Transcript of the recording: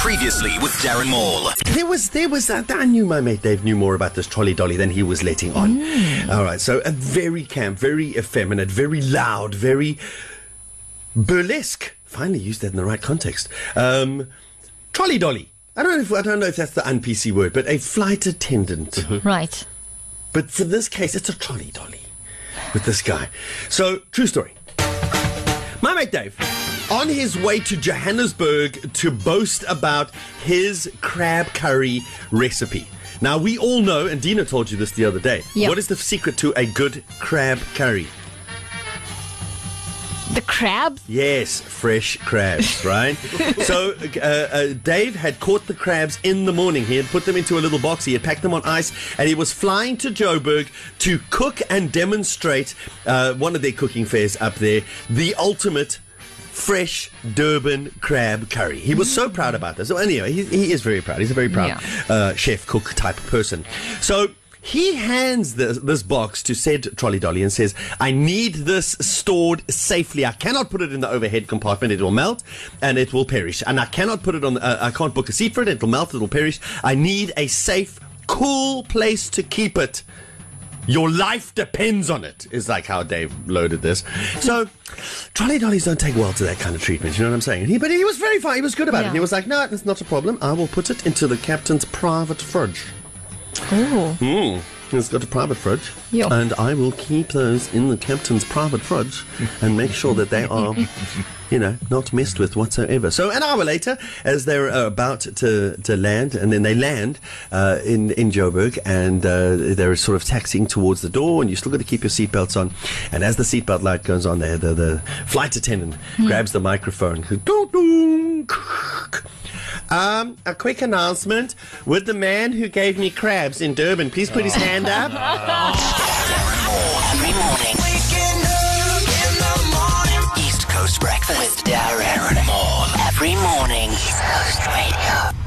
Previously with Darren Maule. There was, there was, uh, I knew my mate Dave knew more about this trolley dolly than he was letting on. All right, so a very camp, very effeminate, very loud, very burlesque. Finally used that in the right context. Um, trolley dolly. I don't know if I don't know if that's the un-PC word, but a flight attendant. Right. But for this case, it's a trolley dolly with this guy. So, true story. My mate Dave, on his way to Johannesburg to boast about his crab curry recipe. Now, we all know, and Dina told you this the other day. Yep. What is the secret to a good crab curry? The crabs? Yes, fresh crabs, right? so uh, uh, Dave had caught the crabs in the morning. He had put them into a little box. He had packed them on ice, and he was flying to Joburg to cook and demonstrate uh, one of their cooking fairs up there, the ultimate. Fresh Durban crab curry. He was so proud about this. So anyway, he, he is very proud. He's a very proud Yeah. uh, chef, cook type of person. So he hands this, this box to said trolley dolly and says, I need this stored safely. I cannot put it in the overhead compartment. It will melt and it will perish. And I cannot put it on, uh, I can't book a seat for it. It will melt. It will perish. I need a safe, cool place to keep it. Your life depends on it, is like how Dave loaded this. So, trolley dollies don't take well to that kind of treatment, you know what I'm saying? He, but he was very fine, he was good about it. He was like, no, it's not a problem. I will put it into the captain's private fridge. Ooh. Mm. He's got a private fridge. Yo. And I will keep those in the captain's private fridge and make sure that they are, you know, not messed with whatsoever. So an hour later, as they're about to, to land, and then they land uh, in, in Joburg, and uh, they're sort of taxiing towards the door, and you still got to keep your seatbelts on. And as the seatbelt light goes on there, the, the flight attendant grabs the microphone. Doo, doo. Um, a quick announcement. Would the man who gave me crabs in Durban please put his hand up? East Coast Breakfast Darren Maule. Every morning. East Coast Radio.